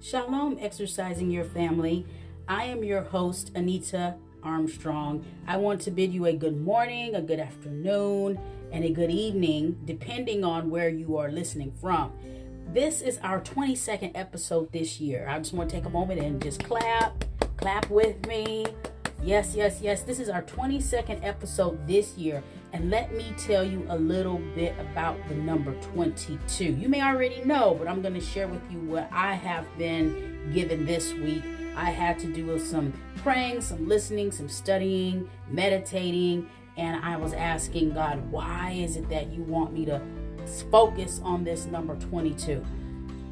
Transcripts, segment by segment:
Shalom, exercising your family. I am your host, Anita Armstrong. I want to bid you a good morning, a good afternoon, and a good evening, depending on where you are listening from. This is our 22nd episode this year. I just want to take a moment and just clap, clap with me. Yes, yes, yes. This is our 22nd episode this year. And let me tell you a little bit about the number 22. You may already know, but I'm going to share with you what I have been given this week. I had to do some praying, some listening, some studying, meditating, and I was asking God, why is it that you want me to focus on this number 22?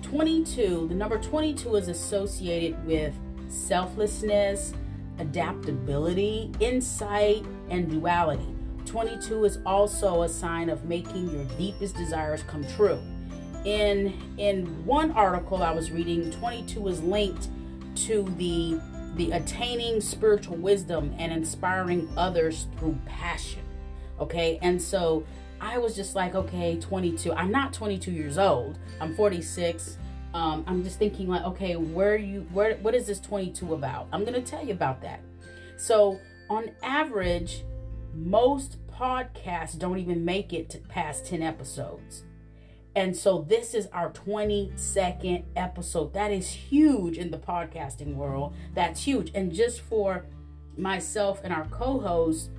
22, the number 22 is associated with selflessness, adaptability, insight, and duality. 22 is also a sign of making your deepest desires come true. In in one article I was reading, 22 is linked to the the attaining spiritual wisdom and inspiring others through passion. Okay? And so I was just like, okay, 22. I'm not 22 years old. I'm 46. Um, I'm just thinking like, okay, where you where what is this 22 about? I'm gonna tell you about that. So on average, most podcasts don't even make it to past 10 episodes. And so this is our 22nd episode. That is huge in the podcasting world. That's huge. And just for myself and our co host,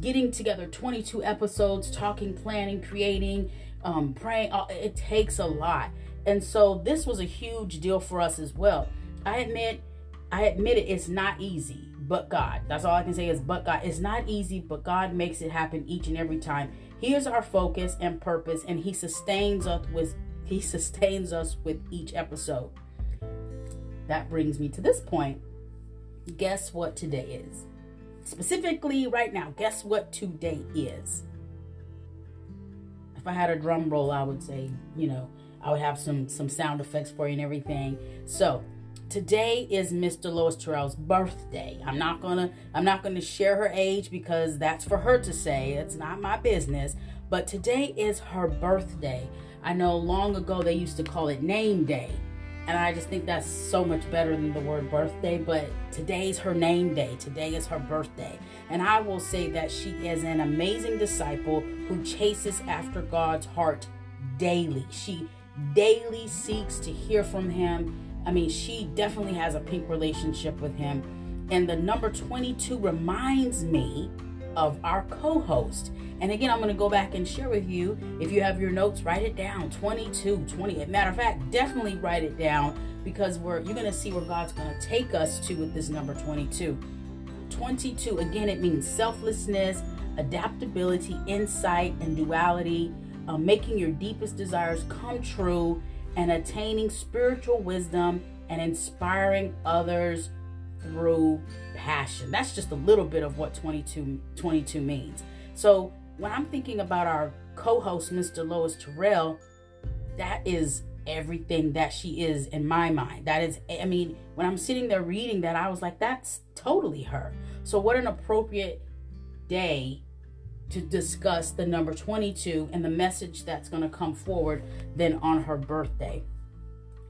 getting together 22 episodes, talking, planning, creating, um, praying, uh, it takes a lot. And so this was a huge deal for us as well. I admit, I admit it, it's not easy but God. That's all I can say is but God. It's not easy, but God makes it happen each and every time. He is our focus and purpose, and He sustains us with He sustains us with each episode. That brings me to this point. Guess what today is? Specifically, right now, guess what today is? If I had a drum roll, I would say, you know, I would have some some sound effects for you and everything. So today is Miss Delois Terrell's birthday. I'm not gonna I'm not gonna share her age because that's for her to say. It's not my business. But today is her birthday. I know long ago they used to call it name day. And I just think that's so much better than the word birthday. But today's her name day. Today is her birthday. And I will say that she is an amazing disciple who chases after God's heart daily. She daily seeks to hear from Him I mean, she definitely has a pink relationship with him. And the number 22 reminds me of our co host. And again, I'm going to go back and share with you. If you have your notes, write it down 22, 20. Matter of fact, definitely write it down because we're, you're going to see where God's going to take us to with this number 22. 22, again, it means selflessness, adaptability, insight, and duality, uh, making your deepest desires come true and attaining spiritual wisdom and inspiring others through passion. That's just a little bit of what 22, 22 means. So when I'm thinking about our co-host, Miss Delois Terrell, that is everything that she is in my mind. That is, I mean, when I'm sitting there reading that, I was like, that's totally her. So what an appropriate day to discuss the number 22 and the message that's going to come forward then on her birthday.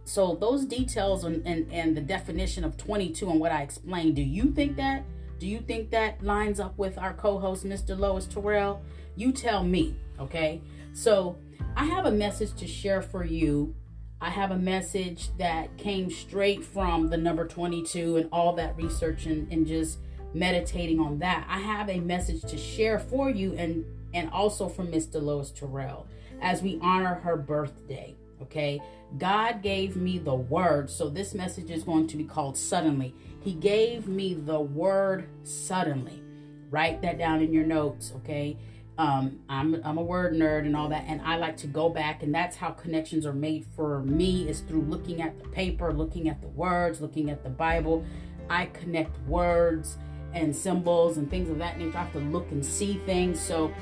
So those details and, and, and the definition of 22 and what I explained, do you think that? Do you think that lines up with our co-host, Miss Delois Terrell? You tell me, okay? So I have a message to share for you. I have a message that came straight from the number 22 and all that research and, and just meditating on that, I have a message to share for you and and also from Miss Lois Terrell as we honor her birthday. Okay, God gave me the word, so this message is going to be called suddenly. He gave me the word suddenly. Write that down in your notes, okay? Um, I'm I'm a word nerd and all that, and I like to go back, and that's how connections are made for me is through looking at the paper, looking at the words, looking at the Bible. I connect words and symbols and things of that nature. I have to look and see things. So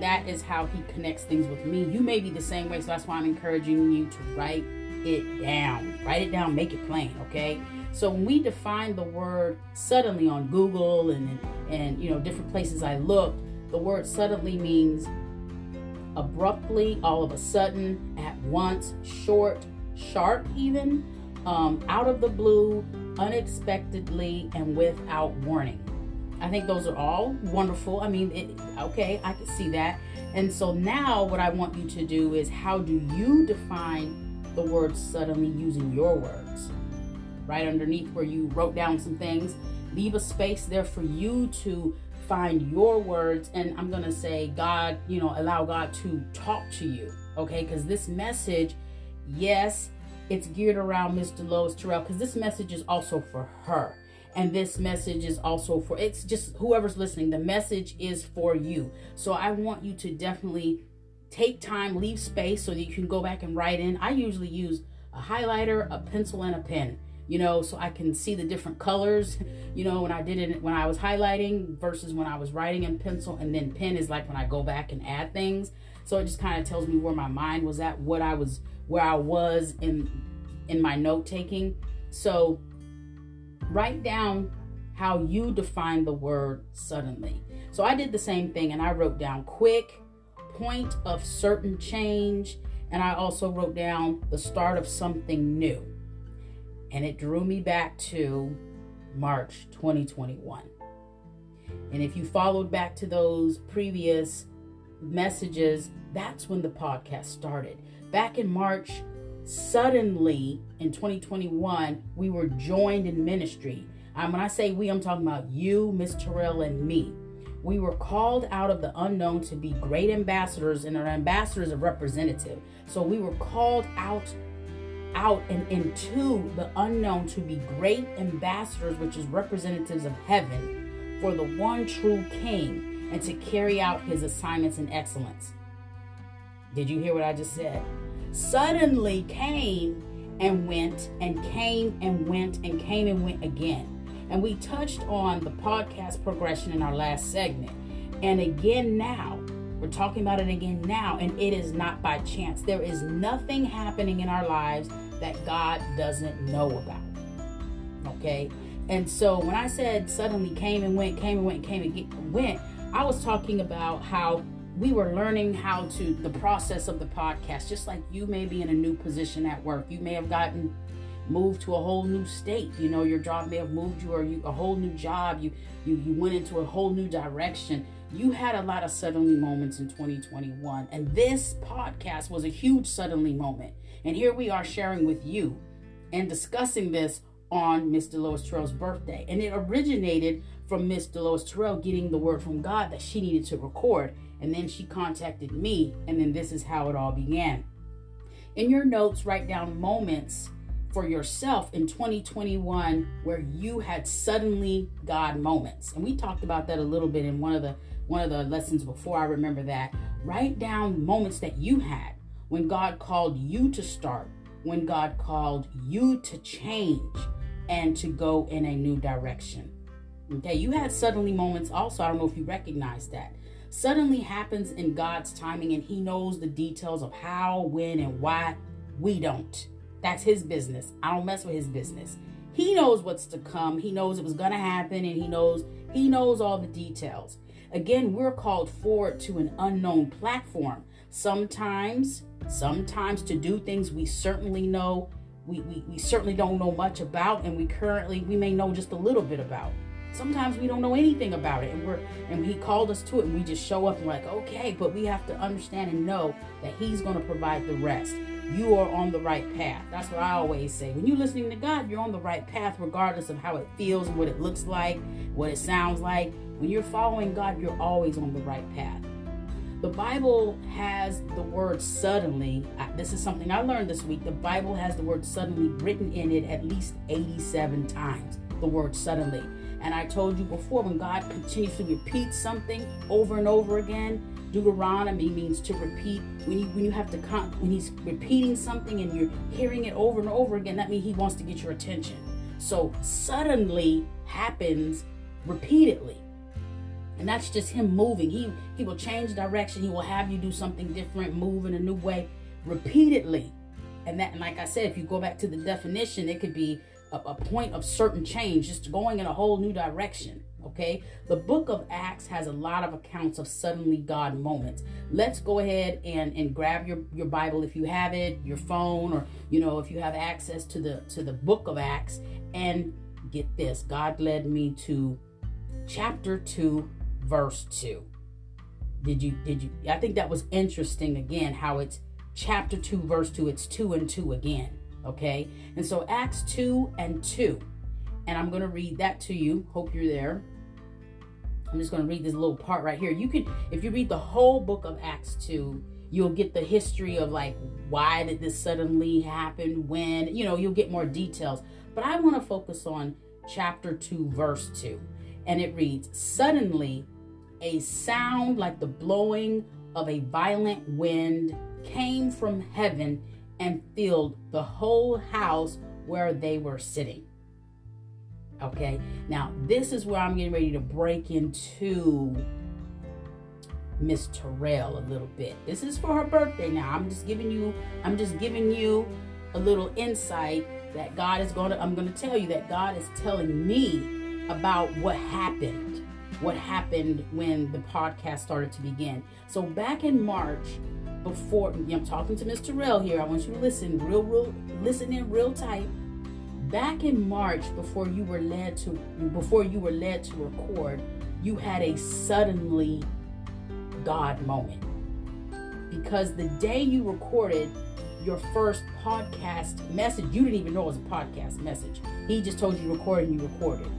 that is how he connects things with me. You may be the same way, so that's why I'm encouraging you to write it down. Write it down, make it plain, okay? So when we define the word suddenly on Google and, and, you know different places I looked, the word suddenly means abruptly, all of a sudden, at once, short, sharp even, um, out of the blue, unexpectedly, and without warning. I think those are all wonderful. I mean, it, okay, I can see that. And so now, what I want you to do is how do you define the word suddenly using your words? Right underneath where you wrote down some things, leave a space there for you to find your words. And I'm going to say, God, you know, allow God to talk to you. Okay, because this message, yes, it's geared around Miss Delois Terrell, because this message is also for her and this message is also for it's just whoever's listening the message is for you. So i want you to definitely take time leave space so that you can go back and write in. I usually use a highlighter a pencil and a pen you know so i can see the different colors you know when i did it when i was highlighting versus when i was writing in pencil. And then pen is like when i go back and add things. So it just kind of tells me where my mind was at what i was where i was in in my note taking. So write down how you define the word suddenly. So I did the same thing and I wrote down quick, point of certain change, and I also wrote down the start of something new. And it drew me back to March 2021. And if you followed back to those previous messages, that's when the podcast started. Back in March suddenly in 2021 we were joined in ministry. Um, when i say we i'm talking about you miss terrell and me. We were called out of the unknown to be great ambassadors and our ambassadors a representative. So we were called out out and into the unknown to be great ambassadors which is representatives of heaven for the one true king and to carry out his assignments in excellence. Did you hear what i just said suddenly came and went and came and went and came and went again. And we touched on the podcast progression in our last segment. And again now, we're talking about it again now, and it is not by chance. There is nothing happening in our lives that God doesn't know about. Okay? And so when I said suddenly came and went, came and went, came and went, I was talking about how we were learning how to the process of the podcast just like you may be in a new position at work. You may have gotten moved to a whole new state you know your job may have moved you or you a whole new job. You you you went into a whole new direction. You had a lot of suddenly moments in 2021 and this podcast was a huge suddenly moment. And here we are sharing with you and discussing this on Miss Delois Terrell's birthday. And it originated from Miss Delois Terrell getting the word from God that she needed to record and then she contacted me, and then this is how it all began. In your notes, write down moments for yourself in 2021 where you had suddenly God moments. And we talked about that a little bit in one of the one of the lessons before I remember that. Write down moments that you had when God called you to start, when God called you to change and to go in a new direction. Okay, you had suddenly moments also. I don't know if you recognize that suddenly happens in God's timing and He knows the details of how, when, and why. We don't. That's His business. I don't mess with His business. He knows what's to come. He knows it was going to happen and He knows He knows all the details. Again, we're called forward to an unknown platform. Sometimes, sometimes to do things we certainly know we, we, we certainly don't know much about and we currently we may know just a little bit about sometimes we don't know anything about it and we're and he called us to it and we just show up and like okay but we have to understand and know that he's going to provide the rest. You are on the right path. That's what i always say. When you're listening to god you're on the right path regardless of how it feels what it looks like what it sounds like. When you're following god you're always on the right path. The bible has the word suddenly. This is something i learned this week. The bible has the word suddenly written in it at least 87 times the word suddenly and I told you before, when God continues to repeat something over and over again, Deuteronomy means to repeat. When you when you have to when He's repeating something and you're hearing it over and over again, that means He wants to get your attention. So suddenly happens repeatedly. And that's just him moving. He he will change direction. He will have you do something different, move in a new way repeatedly. And that and like I said, if you go back to the definition, it could be a, a point of certain change, just going in a whole new direction. Okay, the book of Acts has a lot of accounts of suddenly God moments. Let's go ahead and and grab your your Bible if you have it, your phone, or you know if you have access to the to the book of Acts, and get this. God led me to chapter two, verse two. Did you did you? I think that was interesting. Again, how it's chapter two, verse two. It's two and two again. Okay, and so Acts two and two and I'm going to read that to you. Hope you're there. I'm just going to read this little part right here. You could, if you read the whole book of Acts 2, you'll get the history of like why did this suddenly happen, when, you know, you'll get more details. But I want to focus on chapter 2, verse 2. And it reads Suddenly, a sound like the blowing of a violent wind came from heaven and filled the whole house where they were sitting. Okay, now this is where I'm getting ready to break into Miss Terrell a little bit. This is for her birthday now. I'm just giving you, I'm just giving you a little insight that God is going to, I'm going to tell you that God is telling me about what happened, what happened when the podcast started to begin. So back in March, before I'm talking to Miss Terrell here, I want you to listen real, real, listen in real tight back in March before you were led to before you were led to record, you had a suddenly God moment. Because the day you recorded your first podcast message, you didn't even know it was a podcast message. He just told you to record and you recorded.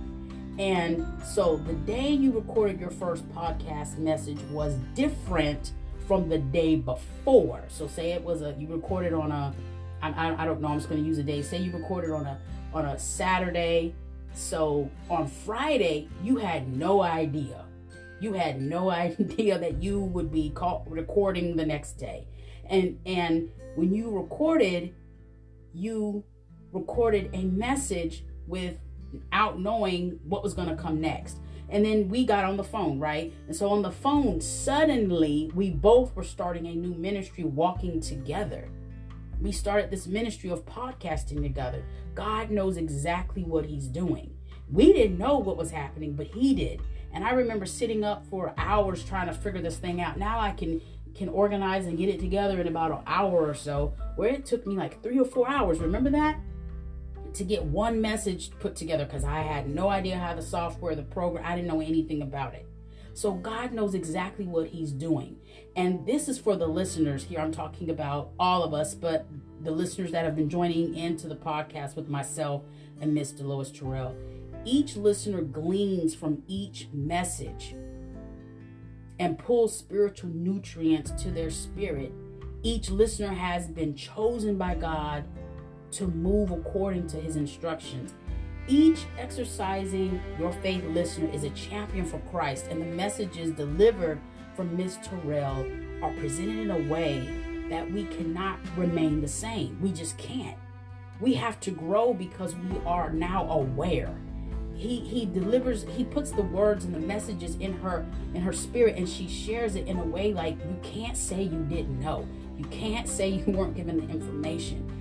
And so the day you recorded your first podcast message was different from the day before. So say it was a you recorded on a I, I don't know. I'm just going to use a day. Say you recorded on a on a Saturday. So on Friday, you had no idea. You had no idea that you would be call, recording the next day. And and when you recorded, you recorded a message without knowing what was going to come next. And then we got on the phone, right? And so on the phone, suddenly we both were starting a new ministry walking together we started this ministry of podcasting together. God knows exactly what He's doing. We didn't know what was happening, but He did. And I remember sitting up for hours trying to figure this thing out. Now I can can organize and get it together in about an hour or so, where it took me like three or four hours. Remember that? To get one message put together because I had no idea how the software, the program, I didn't know anything about it. So God knows exactly what He's doing. And this is for the listeners here. I'm talking about all of us, but the listeners that have been joining into the podcast with myself and Miss Delois Terrell. Each listener gleans from each message and pulls spiritual nutrients to their spirit. Each listener has been chosen by God to move according to his instructions. Each exercising your faith listener is a champion for Christ, and the messages delivered from Ms. Terrell are presented in a way that we cannot remain the same. We just can't. We have to grow because we are now aware. He he delivers, he puts the words and the messages in her in her spirit and she shares it in a way like you can't say you didn't know. You can't say you weren't given the information.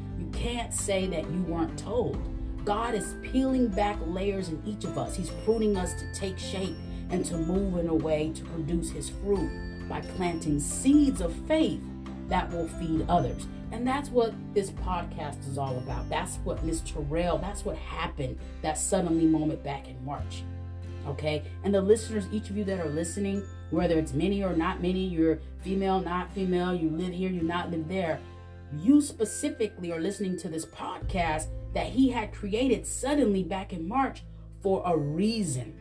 Can't say that you weren't told. God is peeling back layers in each of us. He's pruning us to take shape and to move in a way to produce His fruit by planting seeds of faith that will feed others. And that's what this podcast is all about. That's what Miss Terrell, that's what happened, that suddenly moment back in March. Okay? And the listeners, each of you that are listening, whether it's many or not many, you're female, not female, you live here, you not live there, you specifically are listening to this podcast that he had created suddenly back in March for a reason.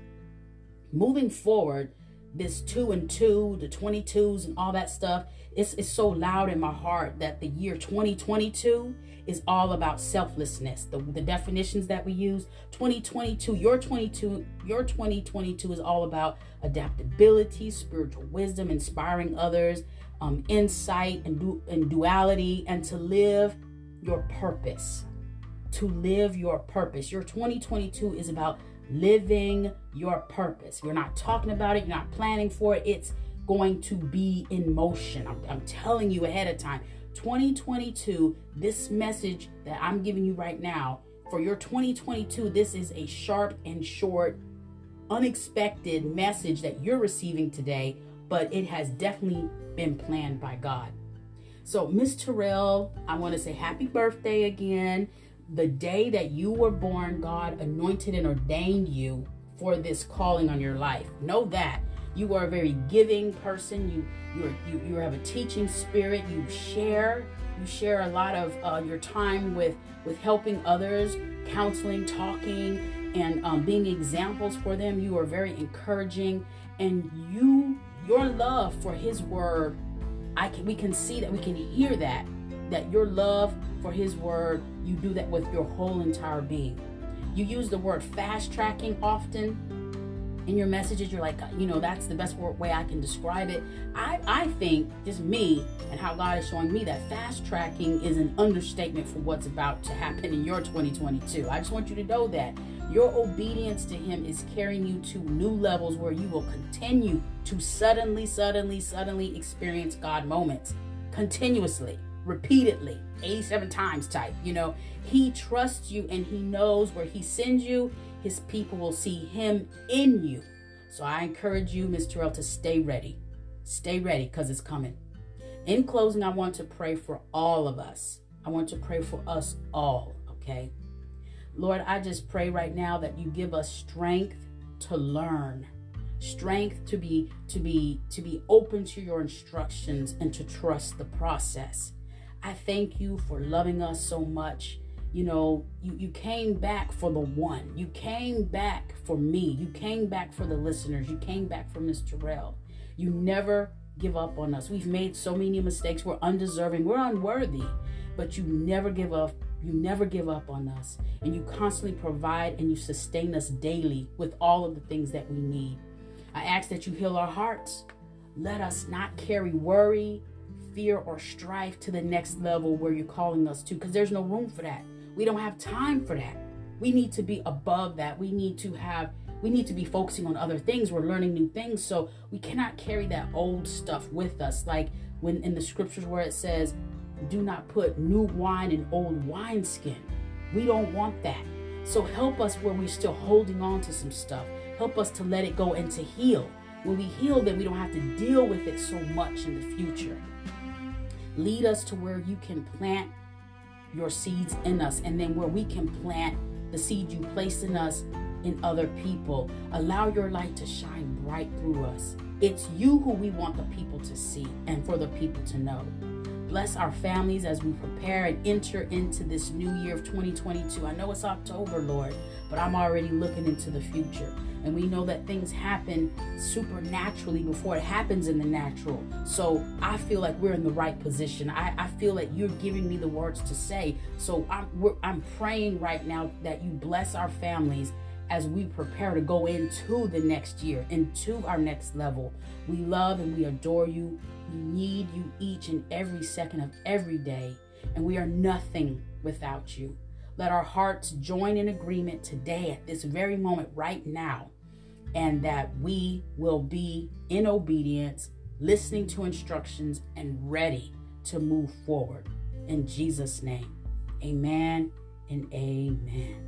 Moving forward, this two and two, the 22s and all that stuff, it's, it's so loud in my heart that the year 2022 is all about selflessness. The, the definitions that we use, 2022, your 22, your 2022 is all about adaptability, spiritual wisdom, inspiring others, um, insight and, du- and duality, and to live your purpose to live your purpose. Your 2022 is about living your purpose. You're not talking about it, you're not planning for it. It's going to be in motion. I'm, I'm telling you ahead of time. 2022, this message that I'm giving you right now, for your 2022, this is a sharp and short unexpected message that you're receiving today, but it has definitely been planned by God. So, Miss Terrell, I want to say happy birthday again. The day that you were born, God anointed and ordained you for this calling on your life. Know that you are a very giving person. You you you, you have a teaching spirit. You share. You share a lot of uh, your time with with helping others, counseling, talking, and um, being examples for them. You are very encouraging, and you your love for His Word I can we can see that we can hear that that your love for his word you do that with your whole entire being. You use the word fast tracking often in your messages. You're like you know that's the best way i can describe it. I i think just me and how god is showing me that fast tracking is an understatement for what's about to happen in your 2022 i just want you to know that your obedience to Him is carrying you to new levels where you will continue to suddenly, suddenly, suddenly experience God moments continuously, repeatedly, 87 times type. You know, He trusts you and He knows where He sends you, His people will see Him in you. So I encourage you, Ms. Terrell, to stay ready. Stay ready because it's coming. In closing, I want to pray for all of us. I want to pray for us all, okay? Lord, I just pray right now that you give us strength to learn strength to be to be to be open to your instructions and to trust the process. I thank you for loving us so much. You know you, you came back for the one. You came back for me. You came back for the listeners. You came back for mr terrell. You never give up on us. We've made so many mistakes. We're undeserving. We're unworthy. But you never give up you never give up on us, and you constantly provide and you sustain us daily with all of the things that we need. I ask that you heal our hearts. Let us not carry worry, fear, or strife to the next level where you're calling us to, because there's no room for that. We don't have time for that. We need to be above that. We need to have we need to be focusing on other things. We're learning new things. So we cannot carry that old stuff with us. Like when in the scriptures where it says, do not put new wine in old wineskin. We don't want that. So help us where we're still holding on to some stuff. Help us to let it go and to heal. When we heal, then we don't have to deal with it so much in the future. Lead us to where you can plant your seeds in us, and then where we can plant the seed you place in us in other people. Allow your light to shine bright through us. It's you who we want the people to see and for the people to know. Bless our families as we prepare and enter into this new year of 2022. I know it's October, Lord, but I'm already looking into the future. And we know that things happen supernaturally before it happens in the natural. So I feel like we're in the right position. I, I feel that you're giving me the words to say. So I'm, I'm praying right now that you bless our families as we prepare to go into the next year, into our next level. We love and we adore you. We need you each and every second of every day, and we are nothing without you. Let our hearts join in agreement today at this very moment, right now, and that we will be in obedience, listening to instructions, and ready to move forward. In Jesus' name, amen and amen.